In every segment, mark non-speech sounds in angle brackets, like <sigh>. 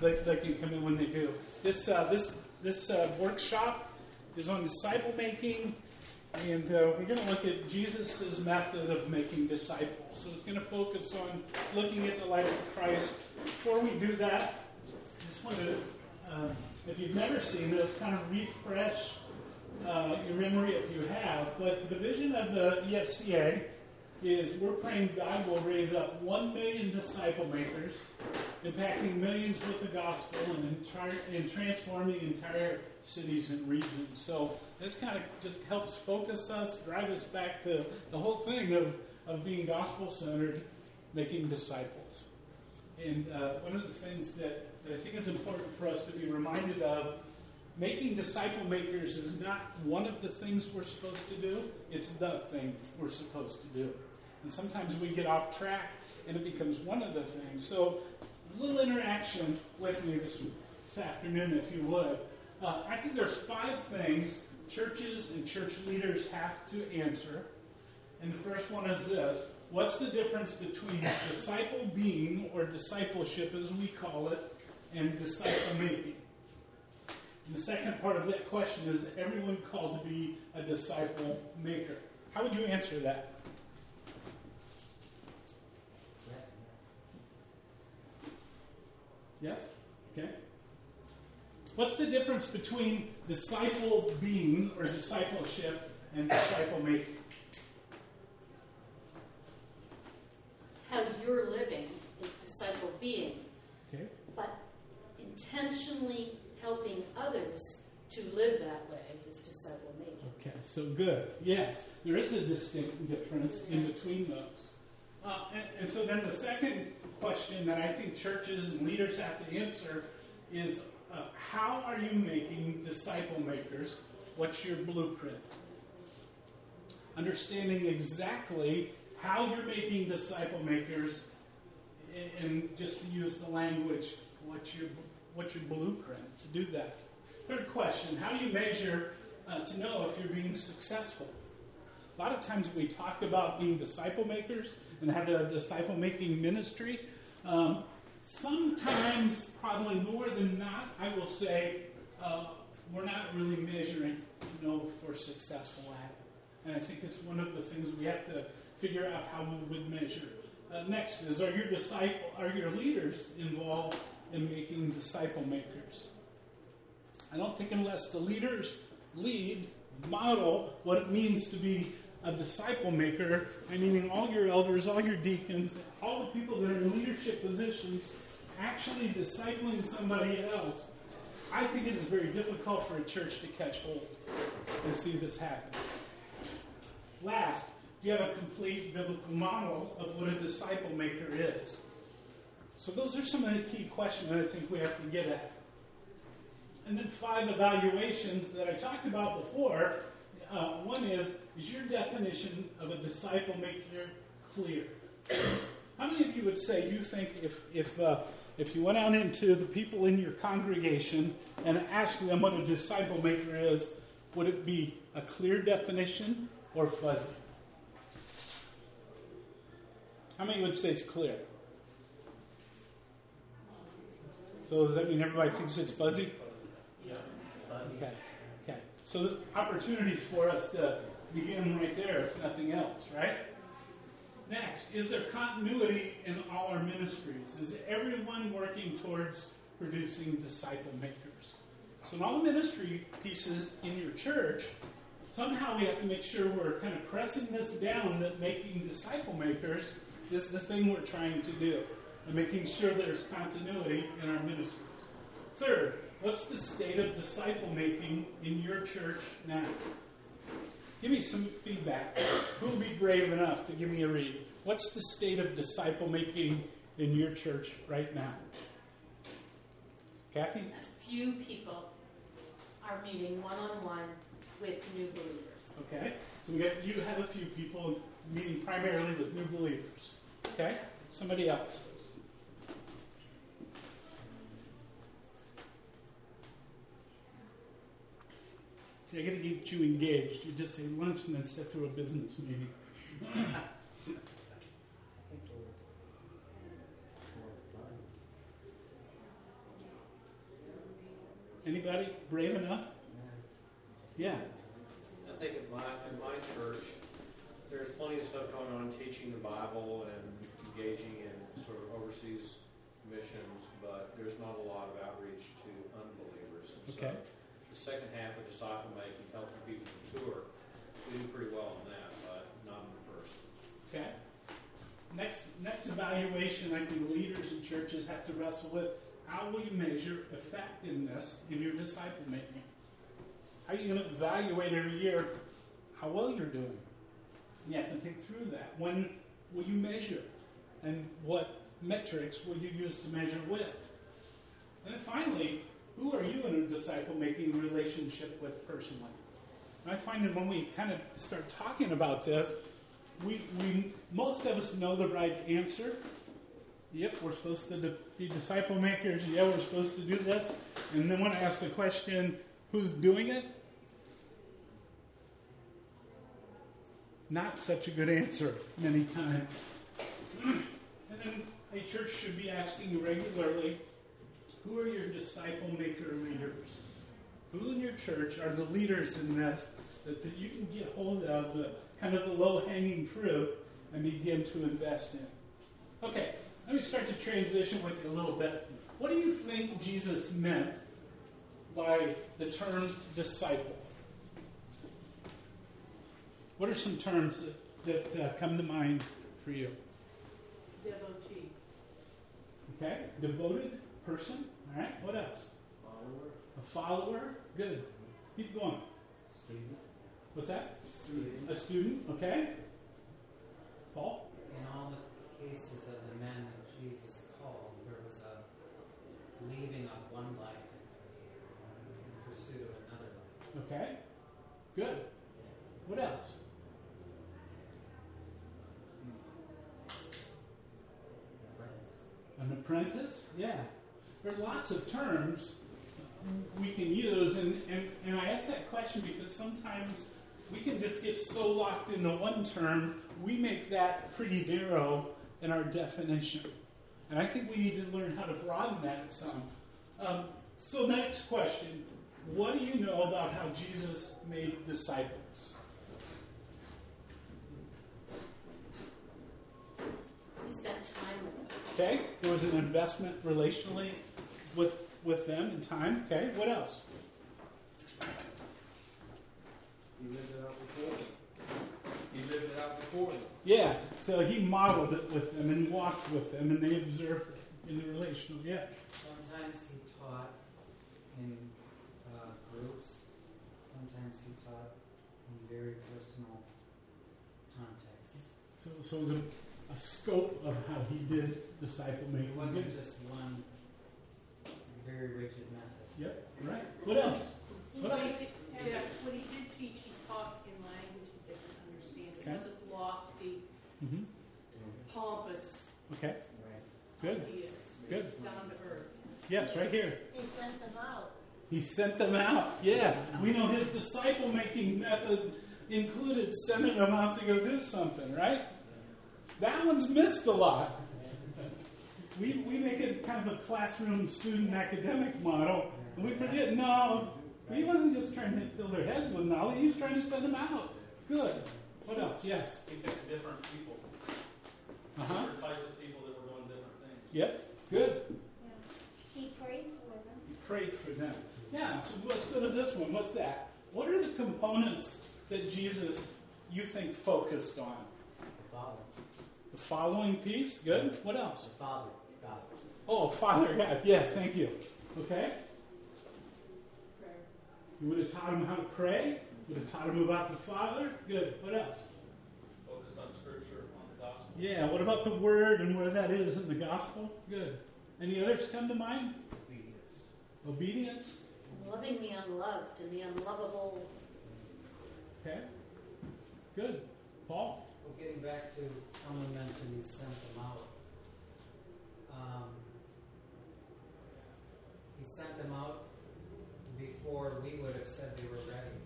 they, they can come in when they do. This uh, this this uh, workshop is on disciple making, and uh, we're going to look at Jesus' method of making disciples. So it's going to focus on looking at the life of Christ. Before we do that, I just want to, uh, if you've never seen this, kind of refresh uh, your memory if you have. But the vision of the EFCA is we're praying God will raise up one million disciple makers, impacting millions with the gospel and, entire, and transforming entire cities and regions. So this kind of just helps focus us, drive us back to the whole thing of, of being gospel centered, making disciples. And uh, one of the things that, that I think is important for us to be reminded of making disciple makers is not one of the things we're supposed to do, it's the thing we're supposed to do. And sometimes we get off track and it becomes one of the things. So, a little interaction with me this, this afternoon, if you would. Uh, I think there's five things churches and church leaders have to answer. And the first one is this What's the difference between <laughs> disciple being, or discipleship as we call it, and disciple making? And the second part of that question is everyone called to be a disciple maker? How would you answer that? Yes? Okay. What's the difference between disciple being or discipleship and disciple making? How you're living is disciple being. Okay. But intentionally helping others to live that way is disciple making. Okay, so good. Yes, there is a distinct difference in between those. Uh, and, and so then the second question that I think churches and leaders have to answer is uh, how are you making disciple makers? What's your blueprint? Understanding exactly how you're making disciple makers, and just to use the language, what's your what's your blueprint to do that? Third question: How do you measure uh, to know if you're being successful? A lot of times we talk about being disciple makers and have a disciple making ministry. Um, sometimes, probably more than not, I will say uh, we're not really measuring to know if we're successful at it. And I think it's one of the things we have to figure out how we would measure. Uh, next is are your disciple are your leaders involved in making disciple makers? I don't think unless the leaders lead, model what it means to be a disciple maker, I mean all your elders, all your deacons, all the people that are in leadership positions, actually discipling somebody else, I think it is very difficult for a church to catch hold and see this happen. Last, do you have a complete biblical model of what a disciple maker is? So those are some of the key questions that I think we have to get at. And then five evaluations that I talked about before. Uh, one is, is your definition of a disciple maker clear? How many of you would say you think if, if, uh, if you went out into the people in your congregation and asked them what a disciple maker is, would it be a clear definition or fuzzy? How many would say it's clear? So does that mean everybody thinks it's fuzzy? Yeah. Fuzzy. Okay. Okay. So the opportunities for us to begin right there, if nothing else, right? Next, is there continuity in all our ministries? Is everyone working towards producing disciple makers? So in all the ministry pieces in your church, somehow we have to make sure we're kind of pressing this down that making disciple makers is the thing we're trying to do, and making sure there's continuity in our ministries. Third, what's the state of disciple making in your church now? Give me some feedback. Who will be brave enough to give me a read? What's the state of disciple making in your church right now? Kathy? A few people are meeting one on one with new believers. Okay. So we got you have a few people meeting primarily with new believers. Okay? Somebody else. See, I got to get you engaged. You just say lunch and then step through a business meeting. Anybody brave enough? Yeah. I think at my, in my church, there's plenty of stuff going on teaching the Bible and engaging in sort of overseas missions, but there's not a lot of outreach to unbelievers. And Okay. So second half of disciple making, helping people mature, we do pretty well on that, but not in the first. Okay. Next, next evaluation I think leaders in churches have to wrestle with: How will you measure effectiveness in your disciple making? How are you going to evaluate every year how well you're doing? You have to think through that. When will you measure, and what metrics will you use to measure with? And then finally, who are you in a disciple making relationship with personally? I find that when we kind of start talking about this, we, we most of us know the right answer. Yep, we're supposed to be disciple makers. Yeah, we're supposed to do this. And then when I ask the question, who's doing it? Not such a good answer many times. <clears throat> and then a church should be asking regularly, who are your disciple maker leaders? Who in your church are the leaders in this that, that you can get hold of, the kind of the low hanging fruit, and begin to invest in? Okay, let me start to transition with you a little bit. What do you think Jesus meant by the term disciple? What are some terms that, that uh, come to mind for you? Devotee. Okay, devoted person. All right, what else? Follower, A follower. Good. Keep going. student, What's that? student. A student. Okay. Paul. In all the cases of the men that Jesus called, there was a leaving of one life in pursuit of another life. Okay. Good. What else? An apprentice? Yeah. There are lots of terms we can use, and, and, and I ask that question because sometimes we can just get so locked into one term, we make that pretty narrow in our definition. And I think we need to learn how to broaden that some. Um, so, next question What do you know about how Jesus made disciples? He spent time with them. Okay, there was an investment relationally with with them in time. Okay, what else? He lived it out before them. He lived it out before them. Yeah, so he modeled it with them and walked with them, and they observed it in the relational. Yeah, Sometimes he taught in uh, groups, sometimes he taught in very personal contexts. so so it was a, a scope of how he did disciple making. It wasn't just one very rigid method. Yep, right. What else? He What else? did, yeah, when he did teach, he taught in language that they could understand. It Okay. wasn't lofty, hmm pompous Okay, Right. good. ideas. Good. Down to earth. Yes, right here. He sent them out. He sent them out. Yeah, we know his disciple making method included sending them out to go do something, right? That one's missed a lot. We, we make it kind of a classroom student academic model, and we forget no, he wasn't just trying to fill their heads with knowledge, he was trying to send them out. Good. What else? Yes. He picked different people, Uh huh. different types of people that were doing different things. Yep. Good. He prayed for them. He prayed for them. Yeah, so let's go to this one. What's that? What are the components that Jesus, you think, focused on? The Father. The following piece? Good. What else? The Father, God. Oh, Father God. Yes, thank you. Okay. You would have taught him how to pray. You would have taught him about the Father. Good. What else? Focused on scripture, on the gospel. Yeah. What about the Word and where that is in the Gospel? Good. Any others come to mind? Obedience. Obedience. Loving the unloved and the unlovable. Okay. Good. Paul. Well, getting back to someone mentioned he sent them out. Um, he sent them out before we would have said they were ready.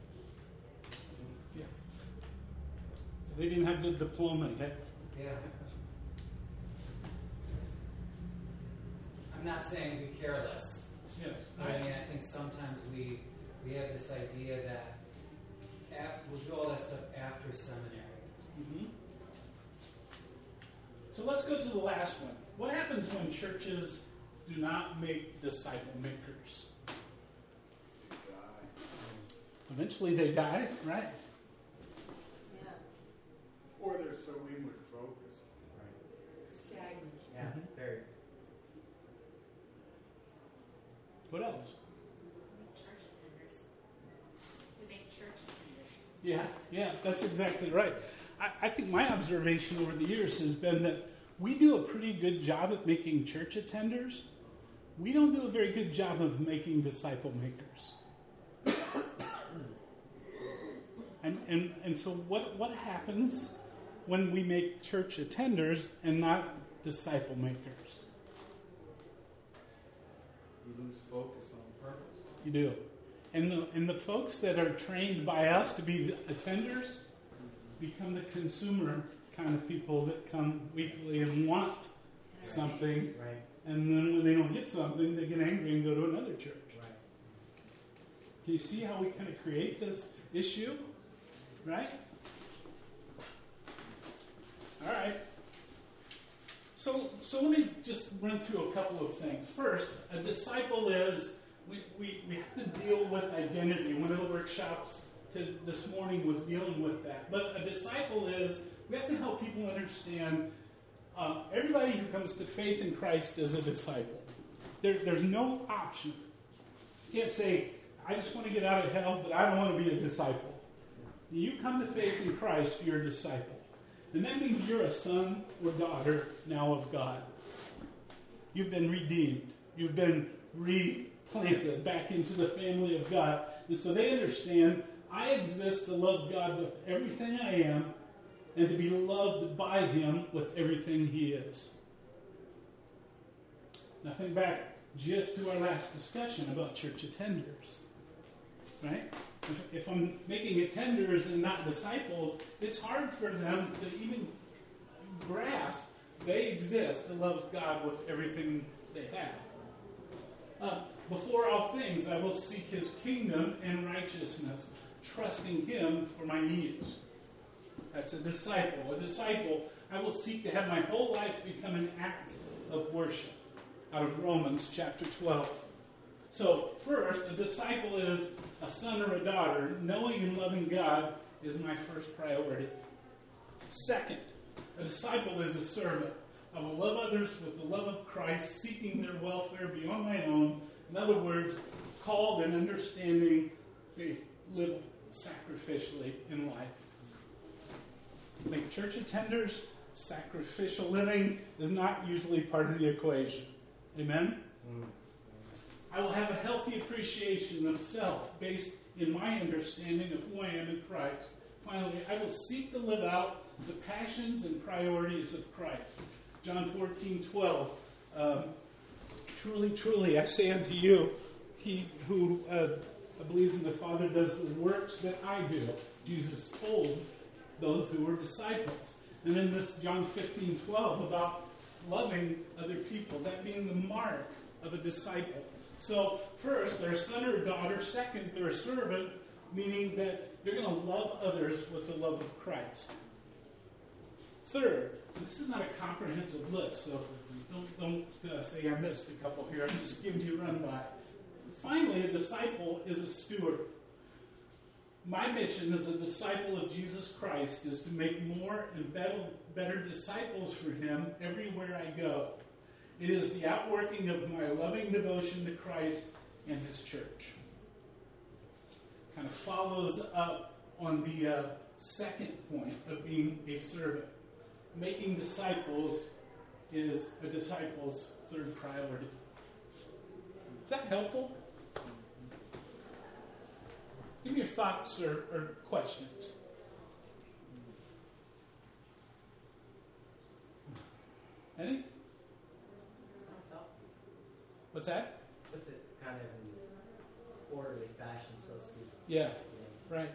Yeah. They didn't have the diploma yet. Yeah. I'm not saying be careless, Yes. but I mean, I think sometimes we we have this idea that af- we'll do all that stuff after seminary. Mhm. So let's go to the last one. What happens when churches do not make disciple makers? Eventually they die, right? Yeah. Or they're so inward focused. Stagnant. Yeah, Mhm. very. What else? Church attenders. We make church attenders. Yeah, yeah, that's exactly right. I, I think my observation over the years has been that we do a pretty good job at making church attenders. We don't do a very good job of making disciple makers. and, and, and so, what, what happens when we make church attenders and not disciple makers? You lose focus on purpose. You do. And the, and the folks that are trained by us to be the attenders become the consumer kind of people that come weekly and want something. Right, And then when they don't get something, they get angry and go to another church. right. Can you see how we kind of create this issue? Right? All right. So, so let me just run through a couple of things. First, a disciple is, we, we, we have to deal with identity. One of the workshops to, this morning was dealing with that. But a disciple is, we have to help people understand uh, everybody who comes to faith in Christ is a disciple. There, there's no option. You can't say, I just want to get out of hell, but I don't want to be a disciple. You come to faith in Christ, you're a disciple. And that means you're a son or daughter now of God. You've been redeemed. You've been replanted back into the family of God. And so they understand I exist to love God with everything I am and to be loved by Him with everything He is. Now think back just to our last discussion about church attenders. Right? If, if I'm making attenders and not disciples, it's hard for them to even grasp they exist to love God with everything they have. Uh, before all things, I will seek his kingdom and righteousness, trusting him for my needs. That's a disciple. A disciple, I will seek to have my whole life become an act of worship. Out of Romans chapter 12. So, first, a disciple is a son or a daughter. Knowing and loving God is my first priority. Second, a disciple is a servant. I will love others with the love of Christ, seeking their welfare beyond my own. In other words, called and understanding they live sacrificially in life. Like church attenders, sacrificial living is not usually part of the equation. Amen? I will have a healthy appreciation of self based in my understanding of who I am in Christ. Finally, I will seek to live out the passions and priorities of Christ. John 14, 12. Um, truly, truly, I say unto you, he who uh, believes in the Father does the works that I do. Jesus told those who were disciples. And then this John 15, 12 about loving other people, that being the mark of a disciple. So, first, they're a son or daughter. Second, they're a servant, meaning that they're going to love others with the love of Christ. Third, this is not a comprehensive list, so don't, don't uh, say I missed a couple here. I'm just giving you a run by. Finally, a disciple is a steward. My mission as a disciple of Jesus Christ is to make more and better, disciples for Him everywhere I go. It is the outworking of my loving devotion to Christ and His church. Kind of follows up on the uh, second point of being a servant. Making disciples is a disciple's third priority. Is that helpful? Give me your thoughts or, or questions. Any? What's that? Puts it kind of in orderly fashion, so to speak. Yeah, right.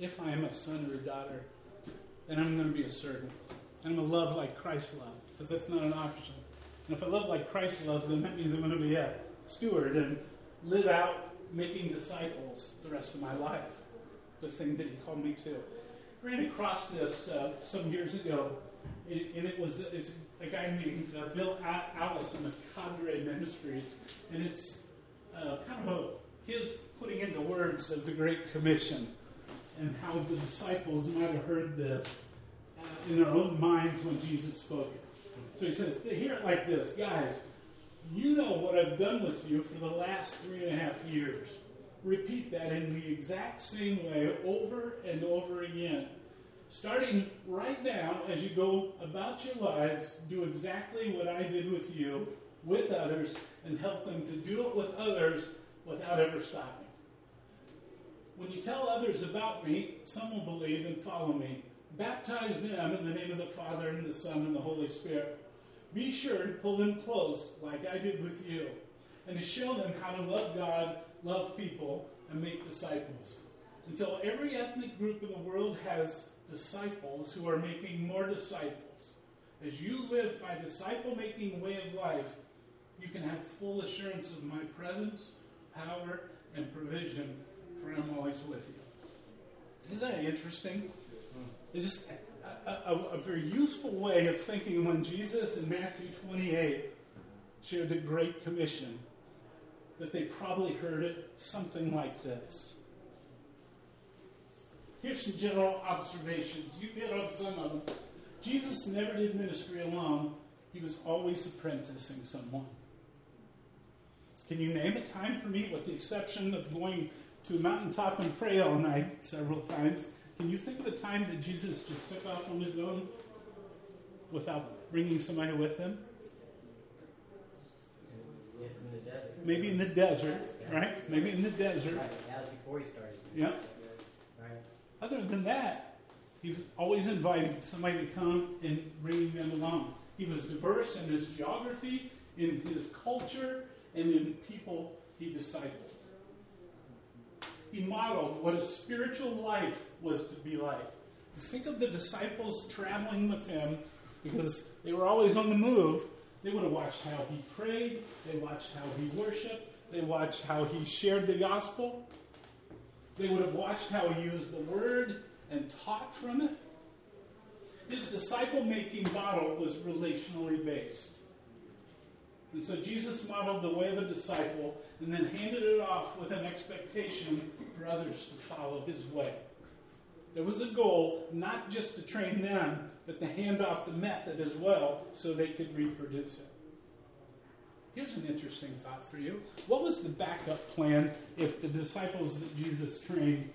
If I am a son or a daughter, then I'm going to be a servant. And I'm going to love like Christ loved, because that's not an option. And if I love like Christ loved, then that means I'm going to be a steward and live out making disciples the rest of my life, the thing that He called me to. Ran across this uh, some years ago, and it was it's a guy named uh, Bill Allison of Cadre Ministries, and it's uh, kind of a, his putting into words of the Great Commission and how the disciples might have heard this uh, in their own minds when Jesus spoke it. So he says, they hear it like this Guys, you know what I've done with you for the last three and a half years. Repeat that in the exact same way over and over again. Starting right now, as you go about your lives, do exactly what I did with you, with others, and help them to do it with others without ever stopping. When you tell others about me, some will believe and follow me. Baptize them in the name of the Father, and the Son, and the Holy Spirit. Be sure to pull them close, like I did with you, and to show them how to love God, love people, and make disciples. Until every ethnic group in the world has disciples who are making more disciples. As you live by disciple making way of life, you can have full assurance of my presence, power, and provision, for I'm always with you. Isn't that interesting? It's just a, a, very useful way of thinking when Jesus in Matthew 28 shared the Great Commission, that they probably heard it something like this. Here's some general observations. You hit on some of them. Jesus never did ministry alone, he was always apprenticing someone. Can you name a time for me, with the exception of going to a mountaintop and pray all night several times? Can you think of a time that Jesus just took off on his own without bringing somebody with him? In the desert. Maybe in the desert, right? Maybe in the desert. Right, that was before he started. Yep. Right. Other than that, he was always inviting somebody to come and bringing them along. He was diverse in his geography, in his culture, and in people he discipled. He modeled what a spiritual life was to be like. Think of the disciples traveling with him because they were always on the move. They would have watched how he prayed, they watched how he worshiped, they watched how he shared the gospel. They would have watched how he used the word and taught from it. His disciple making model was relationally based. And so Jesus modeled the way of a disciple and then handed it off with an expectation for others to follow his way. There was a goal not just to train them, but to hand off the method as well so they could reproduce it. Here's an interesting thought for you. What was the backup plan if the disciples that Jesus trained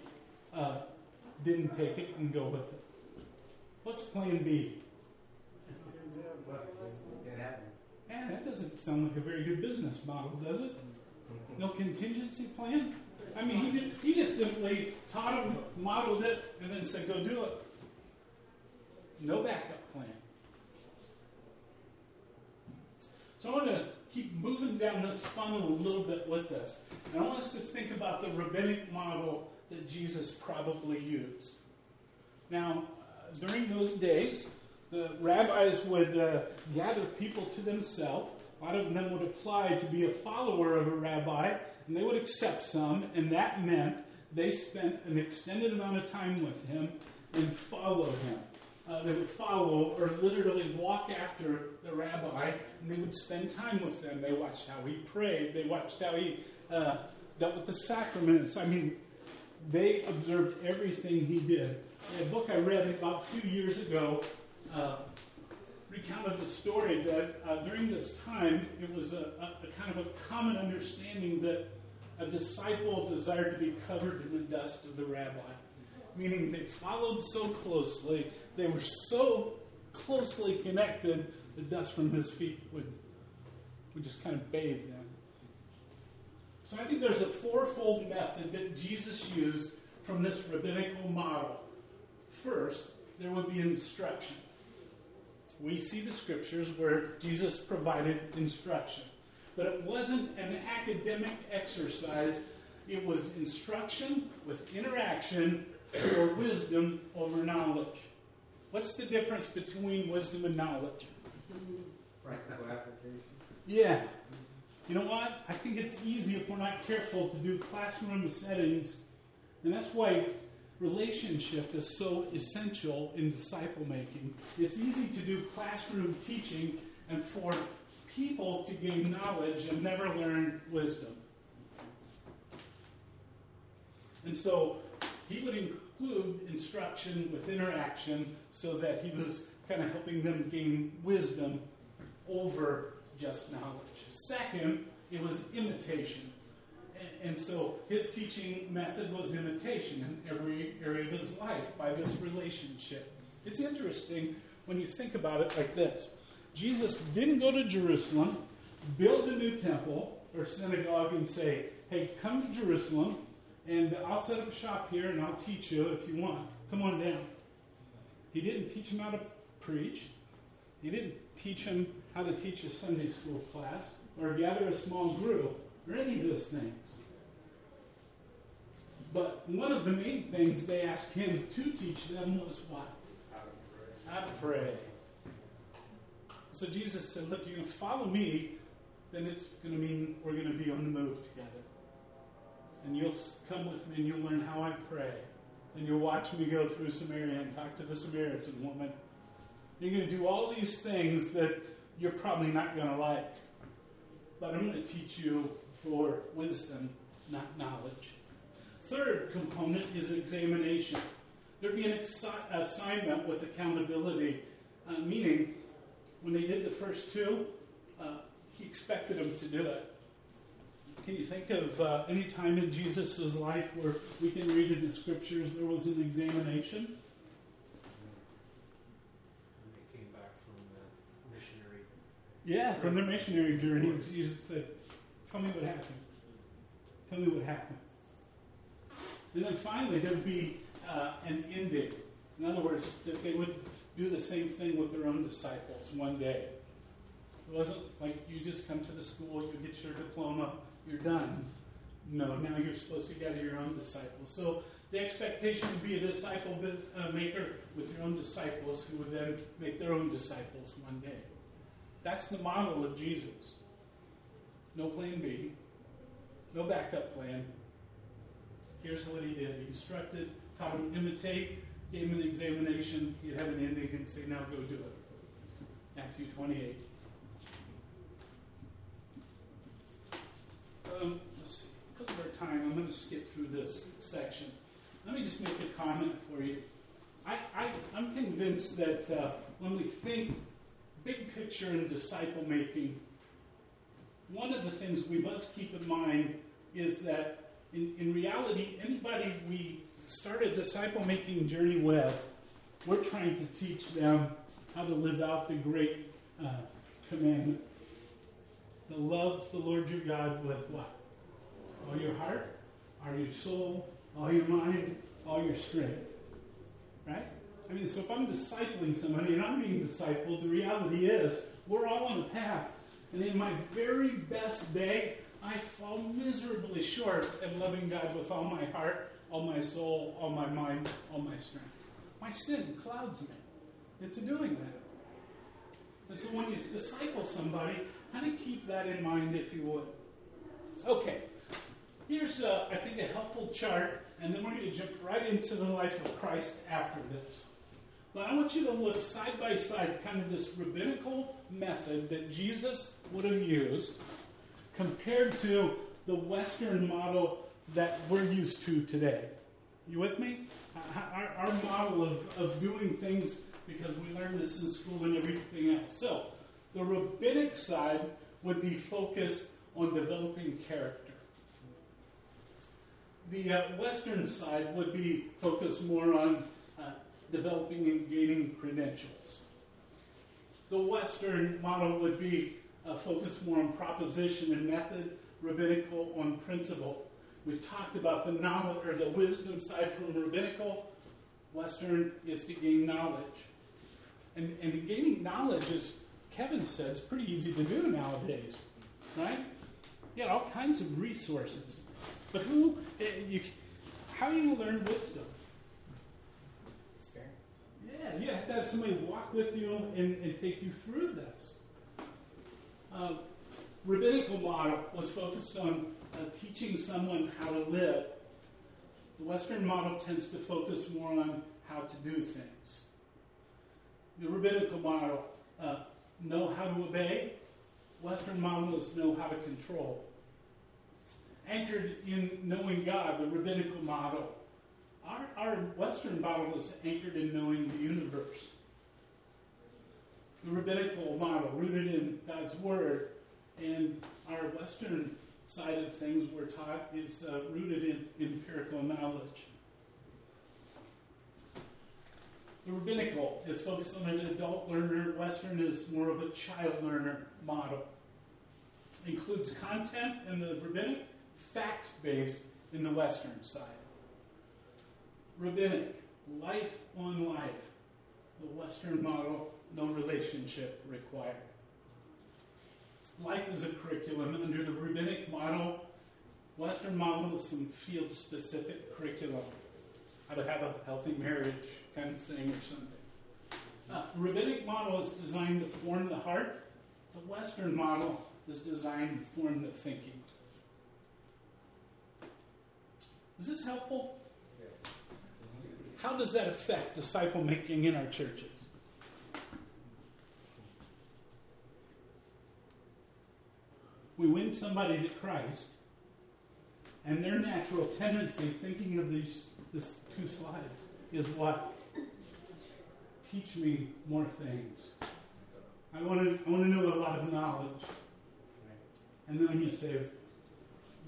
uh, didn't take it and go with it? What's plan B? Man, that doesn't sound like a very good business model, does it? No contingency plan? I mean, he, he just simply taught them, modeled it, and then said, go do it. No backup plan. So I want to keep moving down this funnel a little bit with this. And I want us to think about the rabbinic model that Jesus probably used. Now, uh, during those days, the rabbis would uh, gather people to themselves. A lot of them would apply to be a follower of a rabbi, and they would accept some, and that meant they spent an extended amount of time with him and follow him. Uh, they would follow or literally walk after the rabbi, and they would spend time with them. They watched how he prayed, they watched how he uh, dealt with the sacraments. I mean, they observed everything he did. A book I read about two years ago uh, recounted a story that uh, during this time it was a, a, a, kind of a common understanding that a disciple desired to be covered in the dust of the rabbi, meaning they followed so closely, they were so closely connected, the dust from his feet would, would just kind of bathe them. So I think there's a fourfold method that Jesus used from this rabbinical model. First, there would be instruction. We see the scriptures where Jesus provided instruction. But it wasn't an academic exercise, it was instruction with interaction or wisdom over knowledge. What's the difference between wisdom and knowledge? Practical application. Yeah. you know what? I think it's easy if we're not careful to do classroom settings, and that's why relationship is so essential in disciple making. It's easy to do classroom teaching and for people to gain knowledge and never learn wisdom. And so he would include instruction with interaction so that he was kind of helping them gain wisdom over just knowledge. Second, it was imitation. And so his teaching method was imitation in every area of his life by this relationship. It's interesting when you think about it like this Jesus didn't go to Jerusalem, build a new temple or synagogue, and say, hey, come to Jerusalem, and I'll set up a shop here and I'll teach you if you want. Come on down. He didn't teach him how to preach, he didn't teach him how to teach a Sunday school class or gather a small group or any of those things. But one of the main things they asked him to teach them was what? How to pray. So Jesus said, Look, you're going to follow me, then it's going to mean we're going to be on the move together. And you'll come with me and you'll learn how I pray. And you'll watch me go through Samaria and talk to the Samaritan woman. You're going to do all these things that you're probably not going to like. But I'm going to teach you for wisdom, not knowledge. Third component is examination. There'd be an exi- assignment with accountability, uh, meaning when they did the first two, uh, he expected them to do it. Can you think of uh, any time in Jesus' life where we can read in the scriptures there was an examination? When they came back from the missionary. Yeah, from their missionary journey, Jesus said, Tell me what happened. Tell me what happened. And then finally, there would be uh, an ending. In other words, that they would do the same thing with their own disciples one day. It wasn't like you just come to the school, you get your diploma, you're done. No, now you're supposed to gather your own disciples. So the expectation would be a disciple uh, maker with your own disciples who would then make their own disciples one day. That's the model of Jesus. No plan B, no backup plan. Here's what he did. He instructed, taught him to imitate, gave him an examination. He'd have an ending and say, now go do it. Matthew 28. Um, let's see. Because of our time, I'm going to skip through this section. Let me just make a comment for you. I, I, I'm convinced that uh, when we think big picture in disciple making, one of the things we must keep in mind is that in, in reality, anybody we start a disciple making journey with, we're trying to teach them how to live out the great uh, commandment to love the Lord your God with what? All your heart, all your soul, all your mind, all your strength. Right? I mean, so if I'm discipling somebody and I'm being discipled, the reality is we're all on a path. And in my very best day, I fall miserably short at loving God with all my heart, all my soul, all my mind, all my strength. My sin clouds me into doing that. And so when you disciple somebody, kind of keep that in mind if you would. Okay, here's, I think, a helpful chart, and then we're going to jump right into the life of Christ after this. But I want you to look side by side, kind of this rabbinical method that Jesus would have used compared to the Western model that we're used to today. You with me? Our, our model of, of doing things because we learned this in school and everything else. So, the rabbinic side would be focused on developing character. The uh, Western side would be focused more on uh, developing and gaining credentials. The Western model would be uh, focused more on proposition and method, rabbinical on principle. We've talked about the knowledge or the wisdom side from rabbinical. Western is to gain knowledge. And, and gaining knowledge, as Kevin said, is pretty easy to do nowadays, right? You got all kinds of resources. But who, eh, you, how do you learn wisdom? Experience. Yeah, you have to have somebody walk with you and, and take you through this. Uh, rabbinical model was focused on uh, teaching someone how to live. The Western model tends to focus more on how to do things. The rabbinical model, uh, know how to obey. Western model is know how to control. Anchored in knowing God, the rabbinical model. Our, our Western model is anchored in knowing the universe. The rabbinical model, rooted in God's Word, and our Western side of things we're taught is uh, rooted in empirical knowledge. The rabbinical is focused on an adult learner. Western is more of a child learner model. Includes content in the rabbinic, fact based in the Western side. Rabbinic, life on life. The Western model, no relationship required. Life is a curriculum under the rabbinic model. Western model is some field specific curriculum. How to have a healthy marriage, kind of thing, or something. Uh, rabbinic model is designed to form the heart. The Western model is designed to form the thinking. Is this helpful? How does that affect disciple making in our churches? We win somebody to Christ, and their natural tendency, thinking of these, these two slides, is what? Teach me more things. I want to, I want to know a lot of knowledge. And then you say,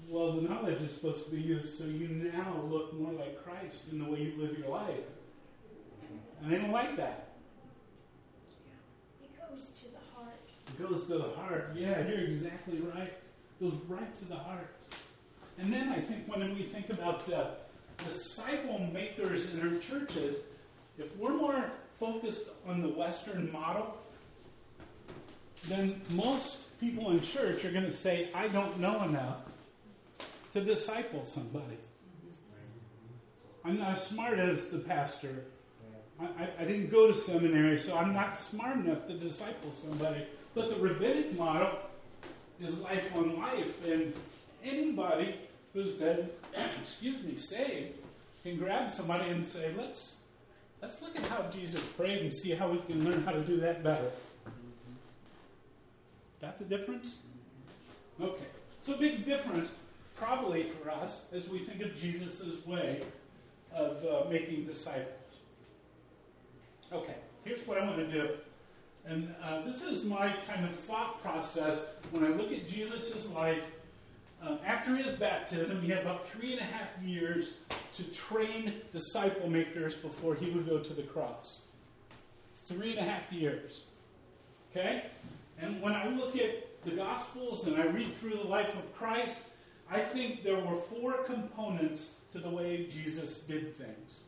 well, the knowledge is supposed to be used so you now look more like Christ in the way you live your life. And they don't like that. It goes to the goes to the heart. Yeah, you're exactly right. It goes right to the heart. And then I think when we think about uh, disciple makers in our churches, if we're more focused on the Western model, then most people in church are going to say, I don't know enough to disciple somebody. I'm not as smart as the pastor. I, I, I, didn't go to seminary, so I'm not smart enough to disciple somebody. But the rabbinic model is life on life, and anybody who's been, <coughs> excuse me, saved can grab somebody and say, let's, let's look at how Jesus prayed and see how we can learn how to do that better. Got the difference? Okay. So, a big difference probably for us as we think of Jesus' way of uh, making disciples. Okay, here's what I want to do. And uh, this is my kind of thought process when I look at Jesus' life. Uh, after his baptism, he had about three and a half years to train disciple makers before he would go to the cross. Three and a half years. Okay? And when I look at the Gospels and I read through the life of Christ, I think there were four components to the way Jesus did things.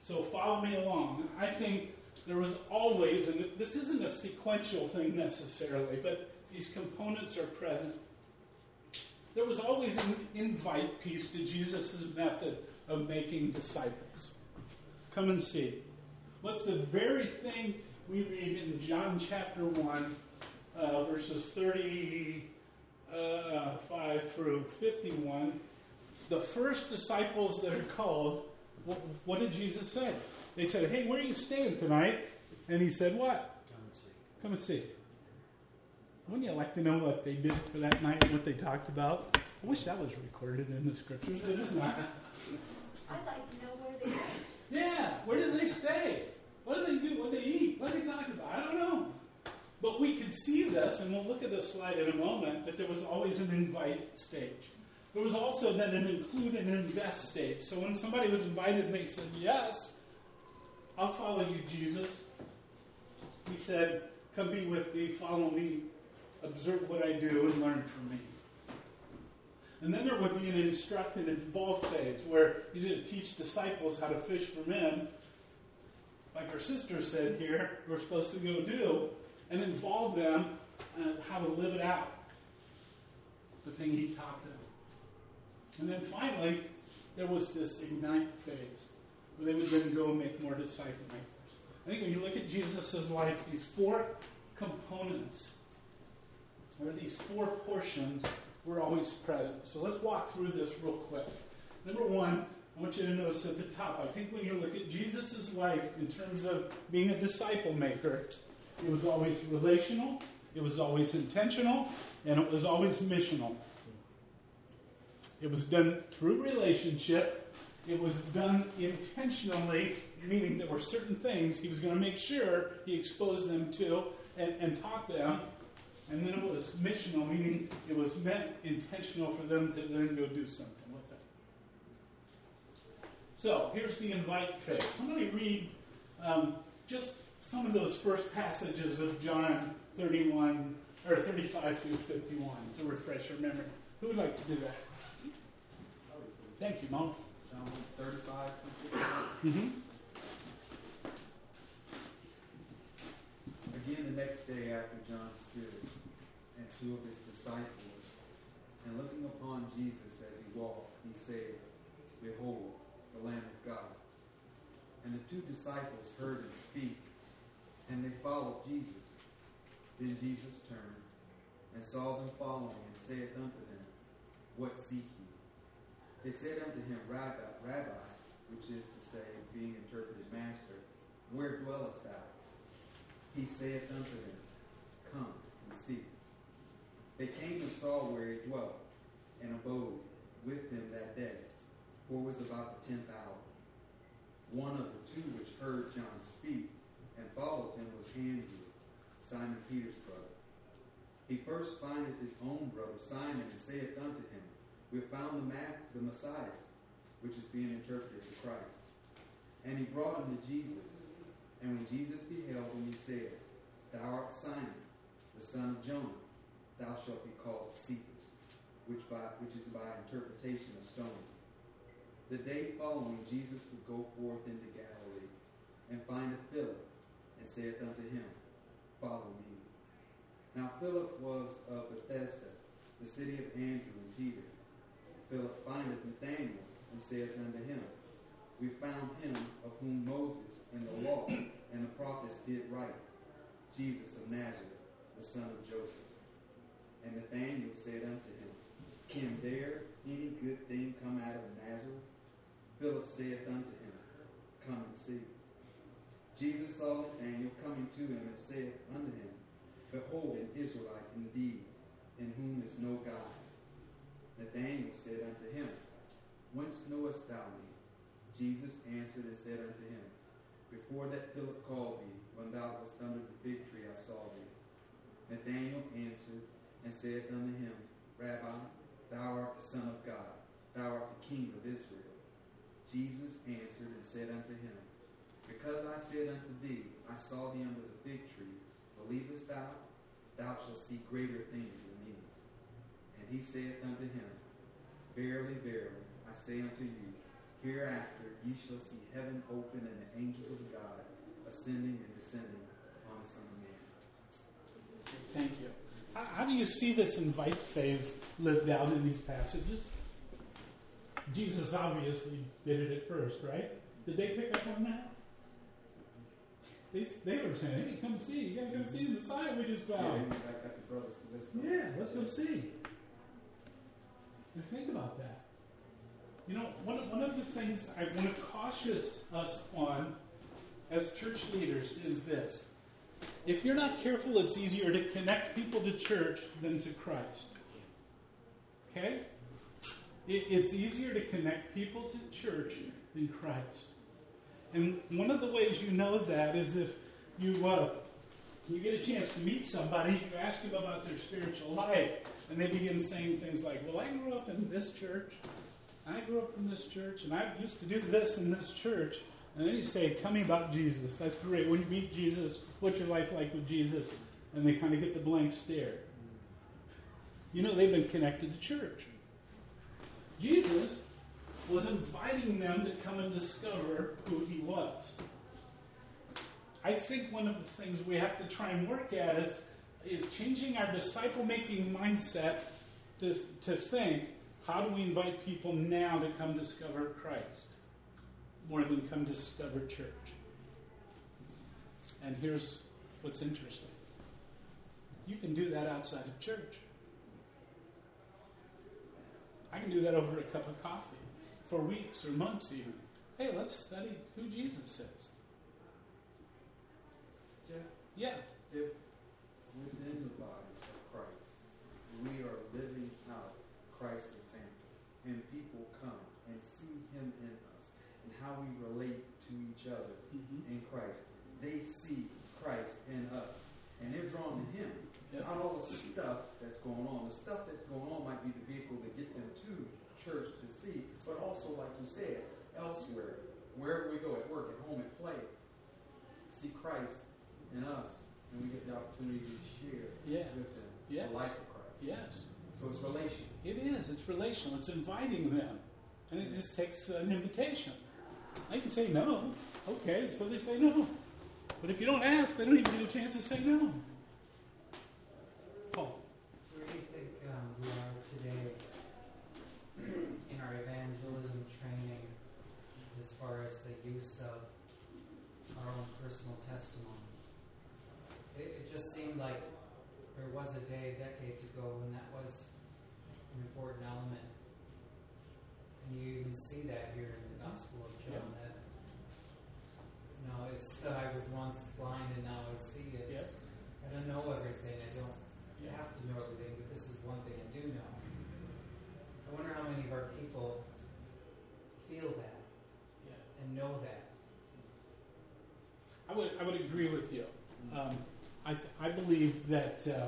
So follow me along. I think there was always, and this isn't a sequential thing necessarily, but these components are present. There was always an invite piece to Jesus' method of making disciples. Come and see. What's the very thing we read in John chapter 1, uh, verses 35 uh, through 51? The first disciples that are called, what, what did Jesus say? They said, Hey, where are you staying tonight? And he said, What? Come and see. Wouldn't you like to know what they did for that night and what they talked about? I wish that was recorded in the scriptures, but it's not. I'd like to know where they went. Yeah, where did they stay? What did they do? What did they eat? What did they talk about? I don't know. But we could see this, and we'll look at this slide in a moment, that there was always an invite stage. There was also then an include and invest stage. So when somebody was invited and they said, Yes, I'll follow you, Jesus, he said, Come be with me, follow me, observe what I do, and learn from me. And then there would be an instruct and involve phase where he's going to teach disciples how to fish for men, like our sister said here, we're supposed to go do, and involve them uh, how to live it out. The thing he taught them. And then finally, there was this ignite phase they would then go make more disciple makers. I think when you look at Jesus' life, these four components or these four portions were always present. So let's walk through this real quick. Number one, I want you to notice at the top, I think when you look at Jesus' life in terms of being a disciple maker, it was always relational, it was always intentional, and it was always missional. It was done through relationship, it was done intentionally, meaning there were certain things he was going to make sure he exposed them to and, and taught them. And then it was missional, meaning it was meant intentional for them to then go do something. With it. So here's the invite phase. Somebody read um, just some of those first passages of John 31 or 35 through 51 to refresh your memory. Who would like to do that? Thank you, Mom. John 35. Mm-hmm. Again, the next day after John stood, and two of his disciples, and looking upon Jesus as he walked, he said, Behold, the Lamb of God. And the two disciples heard him speak, and they followed Jesus. Then Jesus turned and saw them following, and said unto them, What seek ye? They said unto him, Rabbi, Rabbi, which is to say, being interpreted, Master, where dwellest thou? He saith unto them, Come and see. They came and saw where he dwelt, and abode with him that day for it was about the tenth hour. One of the two which heard John speak and followed him was Andrew, Simon Peter's brother. He first findeth his own brother Simon and saith unto him, We have found the, Ma- the Messiah, which is being interpreted to Christ. And he brought him to Jesus. And when Jesus beheld him, he said, Thou art Simon, the son of Jonah. Thou shalt be called Cephas, which, by, which is by interpretation a stone. The day following, Jesus would go forth into Galilee, and findeth Philip, and saith unto him, Follow me. Now Philip was of Bethsaida, the city of Andrew and Peter. Philip findeth Nathanael, and saith unto him, We found him of whom Moses and the law and the prophets did write, Jesus of Nazareth, the son of Joseph. And Nathanael said unto him, Can there any good thing come out of Nazareth? Philip saith unto him, Come and see. Jesus saw Nathanael coming to him and said unto him, Behold, an Israelite indeed, in whom is no guile. Nathanael said unto him, Whence knowest thou me? Jesus answered and said unto him, Before that Philip called thee, when thou wast under the fig tree, I saw thee. Nathanael answered and said unto him, Rabbi, thou art the Son of God, thou art the King of Israel. Jesus answered and said unto him, Because I said unto thee, I saw thee under the fig tree, believest thou? Thou shalt see greater things than these. He saith unto him, Verily, verily, I say unto you, hereafter ye shall see heaven open and the angels of God ascending and descending upon the Son of Man. Thank you. How, how do you see this invite phase lived out in these passages? Jesus obviously did it at first, right? Did they pick up on that? They, they were saying, hey, come see. You got to come see the Messiah we just found. Yeah, um, yeah, let's go see. And think about that. You know, one of, one of the things I want to caution us on as church leaders is this. If you're not careful, it's easier to connect people to church than to Christ. Okay? It, it's easier to connect people to church than Christ. And one of the ways you know that is if you uh, you get a chance to meet somebody, you ask them about their spiritual life, and they begin saying things like, "Well, I grew up in this church. I grew up in this church, and I used to do this in this church." And then you say, "Tell me about Jesus." That's great. When you meet Jesus, what's your life like with Jesus? And they kind of get the blank stare. You know, they've been connected to church. Jesus was inviting them to come and discover who he was. I think one of the things we have to try and work at is, is changing our disciple making mindset to, to think how do we invite people now to come discover Christ more than come discover church? And here's what's interesting You can do that outside of church. I can do that over a cup of coffee for weeks or months even. Hey, let's study who Jesus is. Jeff, Yeah. if within the body of Christ, we are living out Christ's example, and people come and see Him in us and how we relate to each other Mm-hmm. in Christ, they see Christ in us, and they're drawn to Him. Yep. Not all the stuff that's going on. The stuff that's going on might be the vehicle to get them to church to see, but also, like you said, elsewhere, wherever we go, at work, at home, at play, see Christ in us, and we get the opportunity to share Yeah. with them Yes. the life of Christ. Yes. So it's relational. It is. It's relational. It's inviting them. And it just takes an invitation. I can say no. Okay, so they say no. But if you don't ask, they don't even get a chance to say no. Paul. Where do you think um, we are today in our evangelism training as far as the use of our own personal testimony? It, it just seemed like there was a day decades ago when that was an important element. And you even see that here in the Gospel of John Yeah. that you know, it's that I was once blind and now I see it. Yep. I don't know everything. I don't Yeah. have to know everything, but this is one thing I do know. I wonder how many of our people feel that Yeah. and know that. I would, I would agree with you. Um, I, I believe that uh,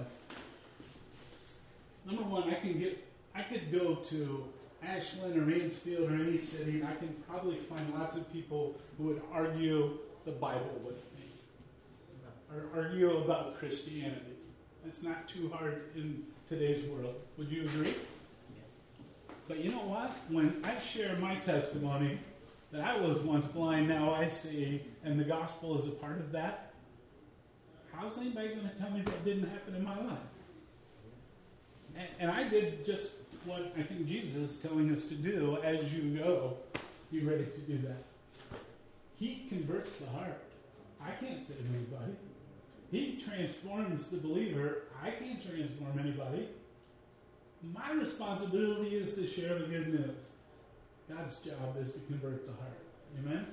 number one, I can get, I could go to Ashland or Mansfield or any city, and I can probably find lots of people who would argue the Bible with me, or argue about Christianity. It's not too hard in today's world. Would you agree? But you know what? When I share my testimony that I was once blind, now I see, and the gospel is a part of that, how's anybody going to tell me that didn't happen in my life? And, and I did just what I think Jesus is telling us to do as you go. Be ready to do that. He converts the heart. I can't save anybody. He transforms the believer. I can't transform anybody. My responsibility is to share the good news. God's job is to convert the heart. Amen?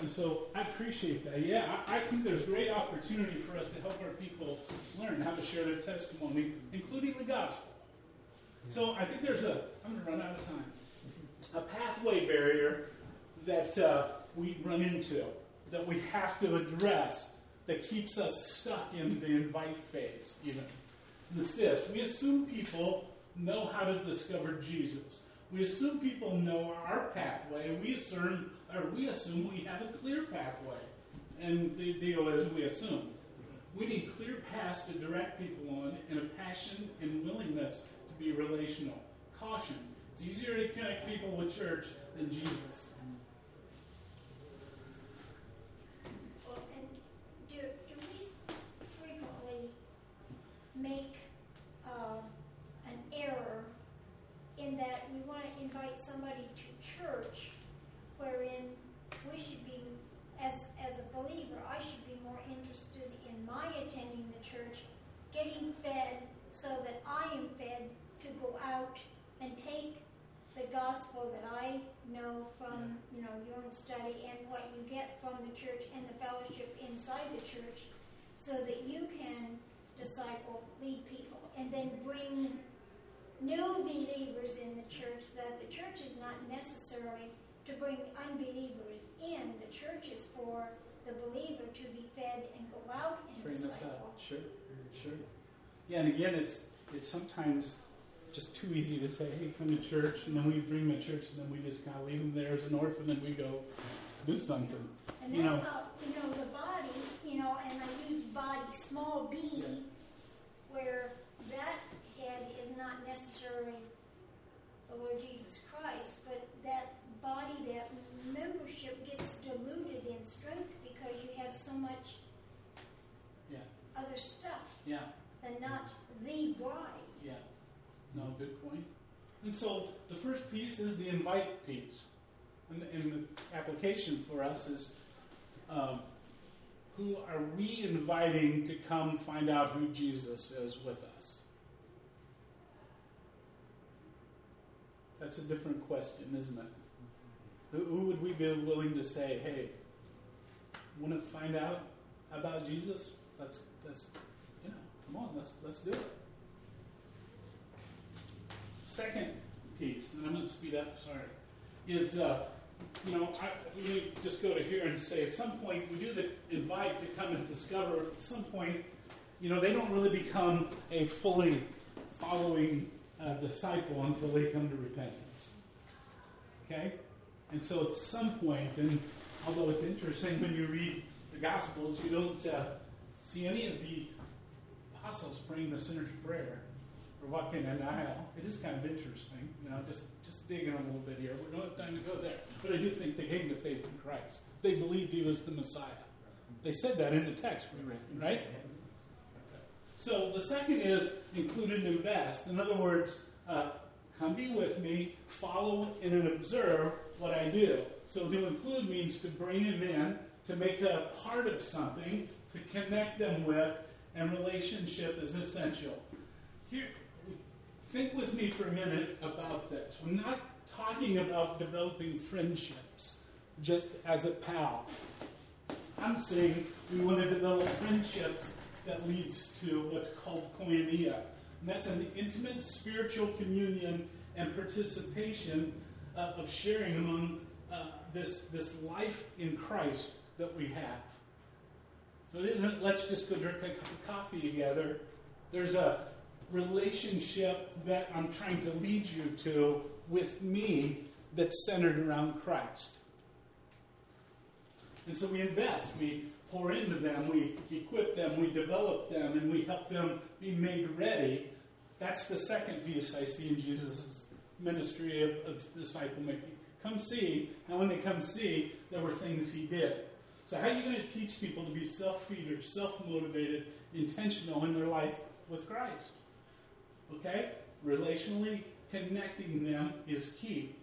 And so I appreciate that. Yeah, I, I think there's great opportunity for us to help our people learn how to share their testimony, including the gospel. So I think there's a, I'm going to run out of time, a pathway barrier that uh, we run into, that we have to address, that keeps us stuck in the invite phase, even. And it's this we assume people know how to discover Jesus. We assume people know our pathway. We assume, or we assume we have a clear pathway. And the deal is we assume. We need clear paths to direct people on and a passion and willingness to be relational. Caution. It's easier to connect people with church than Jesus. Well, and do, do we frequently make uh, an error in that we want to invite somebody to church wherein we should be, as, as a believer, I should be more interested in my attending the church, getting fed so that I am fed to go out and take the gospel that I know from mm. you know your own study and what you get from the church and the fellowship inside the church, so that you can disciple, lead people, and then bring new believers in the church. That the church is not necessarily to bring unbelievers in. The church is for the believer to be fed and go out and Train us disciple. out. Sure, mm. sure. Yeah, and again, it's it's sometimes just too easy to say, "Hey, come to church," and then we bring them to church, and then we just kind of leave them there as an orphan, and we go do something. And You that's know. how, you know, the body, you know, and I use body, small b, Yeah. where that head is not necessarily the Lord Jesus Christ, but that body, that membership gets diluted in strength because you have so much Yeah, other stuff yeah, and not the bride. yeah. No, good point. And so the first piece is the invite piece, and, and the application for us is um, who are we inviting to come find out who Jesus is with us? That's a different question, isn't it? Who, would we be willing to say, hey, want to find out about Jesus? Let's, let's, you know, come on, let's, let's do it. Second piece, and I'm going to speed up, sorry, is, uh, you know, I, let me just go to here and say at some point we do the invite to come and discover. At some point, you know, they don't really become a fully following uh, disciple until they come to repentance. Okay? And so at some point, and although it's interesting when you read the Gospels, you don't uh, see any of the apostles praying the sinner's prayer or walking an aisle. It is kind of interesting, you know, just, just digging a little bit here. We don't have time to go there. But I do think they came to faith in Christ. They believed he was the Messiah. They said that in the text we read, right? So the second is include and invest. In other words, uh, come be with me, follow and observe what I do. So to include means to bring them in, to make a part of something, to connect them with, and relationship is essential. Here, think with me for a minute about this. We're not talking about developing friendships just as a pal. I'm saying we want to develop friendships that leads to what's called koinonia. And that's an intimate spiritual communion and participation uh, of sharing among uh, this, this life in Christ that we have. So it isn't let's just go drink a cup of coffee together. There's a relationship that I'm trying to lead you to with me that's centered around Christ. And so we invest, we pour into them, we equip them, we develop them, and we help them be made ready. That's the second piece I see in Jesus' ministry of, of disciple making. Come see. Now, when they come see, there were things he did. So, how are you going to teach people to be self feeders, self motivated, intentional in their life with Christ? Okay? Relationally connecting them is key.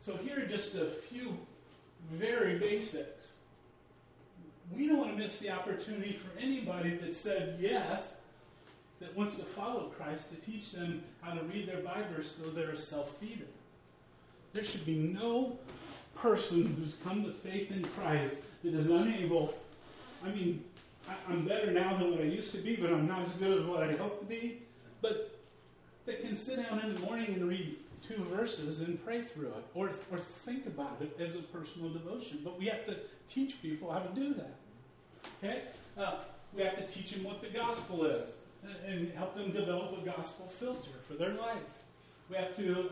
So, here are just a few very basics. We don't want to miss the opportunity for anybody that said yes, that wants to follow Christ, to teach them how to read their Bibles so they're a self feeder. There should be no person who's come to faith in Christ that is unable. I mean, I, I'm better now than what I used to be, but I'm not as good as what I hope to be. But that can sit down in the morning and read two verses and pray through it, or or think about it as a personal devotion. But we have to teach people how to do that. Okay, uh, we have to teach them what the gospel is and, help them develop a gospel filter for their life. We have to uh,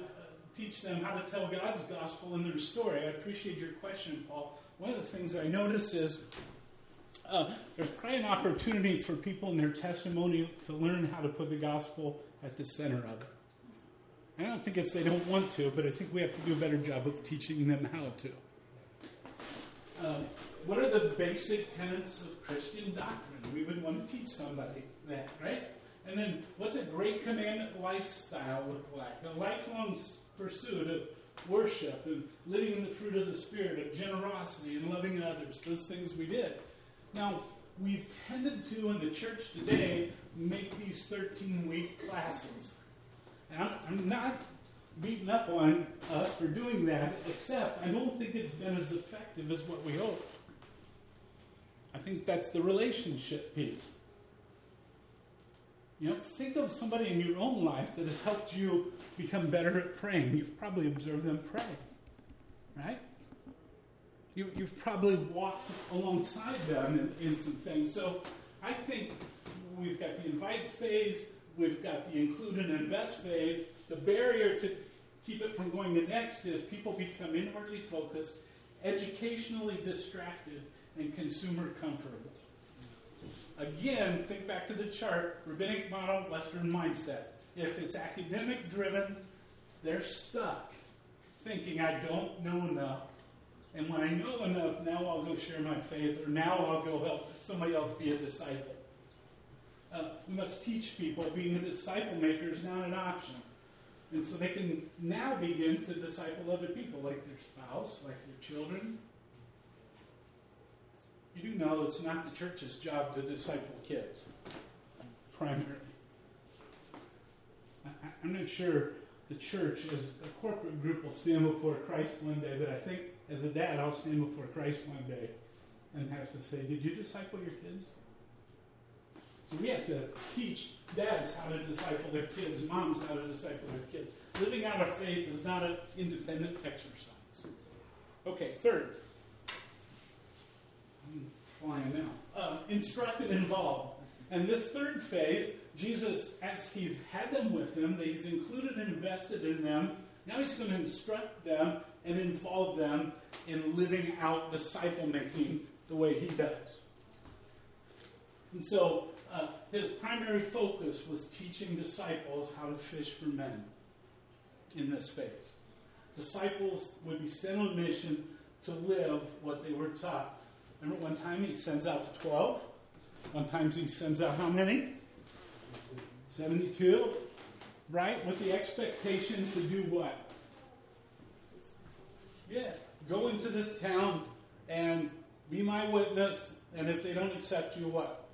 teach them how to tell God's gospel in their story. I appreciate your question, Paul. One of the things I notice is uh, there's probably an opportunity for people in their testimony to learn how to put the gospel at the center of it. I don't think it's they don't want to, but I think we have to do a better job of teaching them how to. Um, what are the basic tenets of Christian doctrine? We would want to teach somebody that, right? And then, what's a great commandment lifestyle look like? A lifelong pursuit of worship and living in the fruit of the Spirit, of generosity and loving others. Those things we did. Now, we've tended to, in the church today, make these 13 week classes. And I'm, I'm not beating up on us for doing that, except I don't think it's been as effective as what we hoped. I think that's the relationship piece. You know, think of somebody in your own life that has helped you become better at praying. You've probably observed them pray, right? You, have probably walked alongside them in, in some things. So I think we've got the invite phase, we've got the include and invest phase. The barrier to keep it from going to next is people become inwardly focused, educationally distracted, and consumer comfortable. Again, think back to the chart rabbinic model, Western mindset. If it's academic driven, they're stuck thinking, I don't know enough. And when I know enough, now I'll go share my faith, or now I'll go help somebody else be a disciple. Uh, we must teach people being a disciple maker is not an option. And so they can now begin to disciple other people, like their spouse, like their children. You do know it's not the church's job to disciple kids, primarily. I, I'm not sure the church as a corporate group will stand before Christ one day, but I think as a dad, I'll stand before Christ one day and have to say, Did you disciple your kids? So we have to teach dads how to disciple their kids, moms how to disciple their kids. Living out our faith is not an independent exercise. Okay, third. I'm flying now. Uh, instruct and involve. And this third phase, Jesus, as he's had them with him, that he's included and invested in them, now he's going to instruct them and involve them in living out disciple making the way he does. And so uh, his primary focus was teaching disciples how to fish for men in this phase. Disciples would be sent on mission to live what they were taught. Remember one time he sends out to 12? One time he sends out how many? 72. Right? With the expectation to do what? Go into this town and be my witness, and if they don't accept you, what?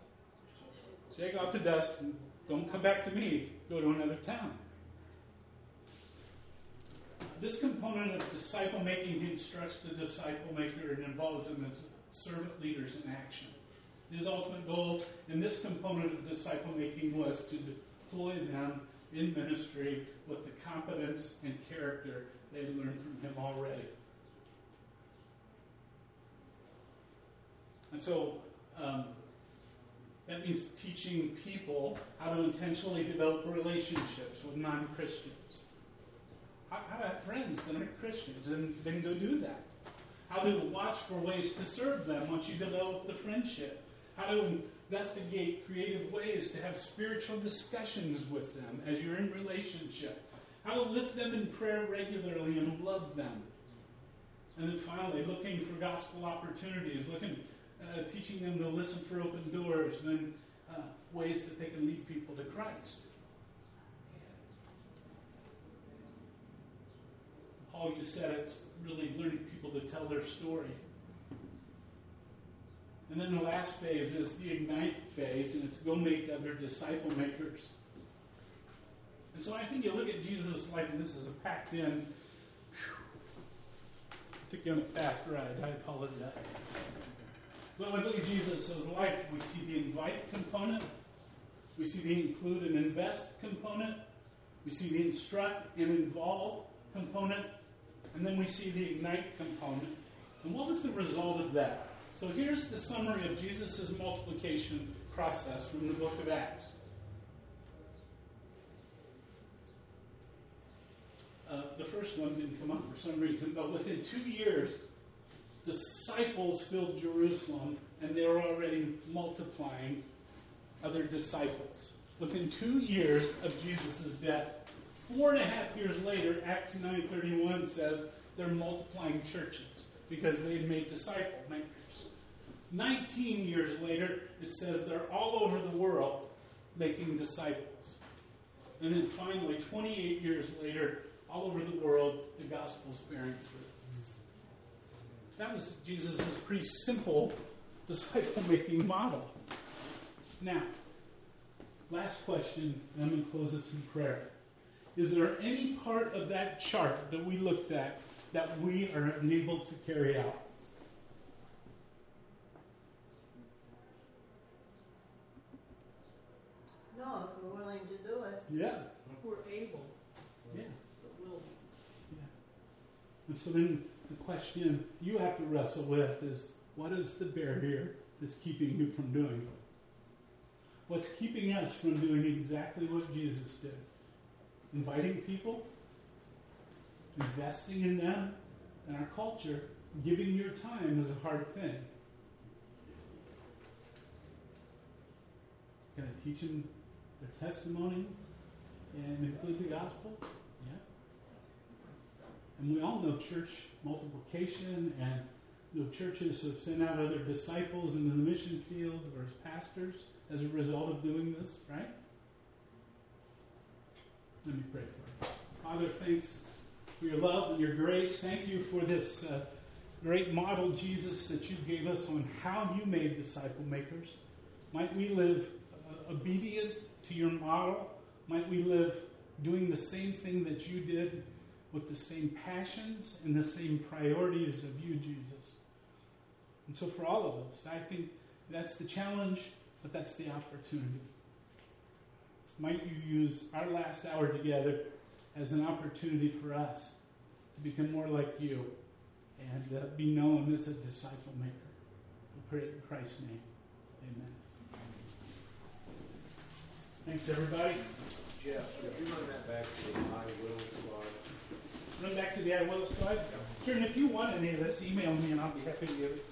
Shake off the dust and don't come back to me. Go to another town. This component of disciple making instructs the disciple maker and involves them as servant leaders in action. His ultimate goal in this component of disciple making was to deploy them in ministry with the competence and character they learned from him already. And so um, that means teaching people how to intentionally develop relationships with non Christians. How, how to have friends that aren't Christians and then go do that. How to watch for ways to serve them once you develop the friendship. How to investigate creative ways to have spiritual discussions with them as you're in relationship. How to lift them in prayer regularly and love them. And then finally, looking for gospel opportunities, looking uh, teaching them to listen for open doors, and then uh, ways that they can lead people to Christ. Paul, you said it's really learning people to tell their story. And then the last phase is the ignite phase, and it's go make other disciple makers. And so I think you look at Jesus' life, and this is a packed in. Whew, took you on a fast ride. I apologize. But look at Jesus' life, we see the invite component, we see the include and invest component, we see the instruct and involve component, and then we see the ignite component. And what was the result of that? So here's the summary of Jesus' multiplication process from the book of Acts. Uh, the first one didn't come up for some reason, but within two years, disciples filled Jerusalem, and they were already multiplying other disciples. Within two years of Jesus' death, four and a half years later, Acts 9.31 says they're multiplying churches because they had made disciple makers. 19 years later, it says they're all over the world making disciples. And then finally, 28 years later, all over the world, the gospel's bearing fruit. That was Jesus' pretty simple disciple making model. Now, last question, and I'm going to close this in prayer. Is there any part of that chart that we looked at that we are unable to carry out? No, if we're willing to do it. Yeah. We're able, Yeah. but will be. And so then the question you have to wrestle with is what is the barrier that's keeping you from doing it? What's keeping us from doing exactly what Jesus did? Inviting people, investing in them, in our culture, giving your time is a hard thing. Can I teach them their testimony and include the gospel? And we all know church multiplication and you know, churches have sent out other disciples into the mission field or as pastors as a result of doing this, right? Let me pray for us. Father, thanks for your love and your grace. Thank you for this uh, great model, Jesus, that you gave us on how you made disciple makers. Might we live uh, obedient to your model? Might we live doing the same thing that you did with the same passions and the same priorities of you, Jesus? And so, for all of us, I think that's the challenge, but that's the opportunity. Might you use our last hour together as an opportunity for us to become more like you and uh, be known as a disciple maker. We pray in Christ's name. Amen. Thanks, everybody. Jeff, if you run that back to the I will slide. Run back to the I will slide. Sure, and if you want any of this, email me and I'll be happy to give it to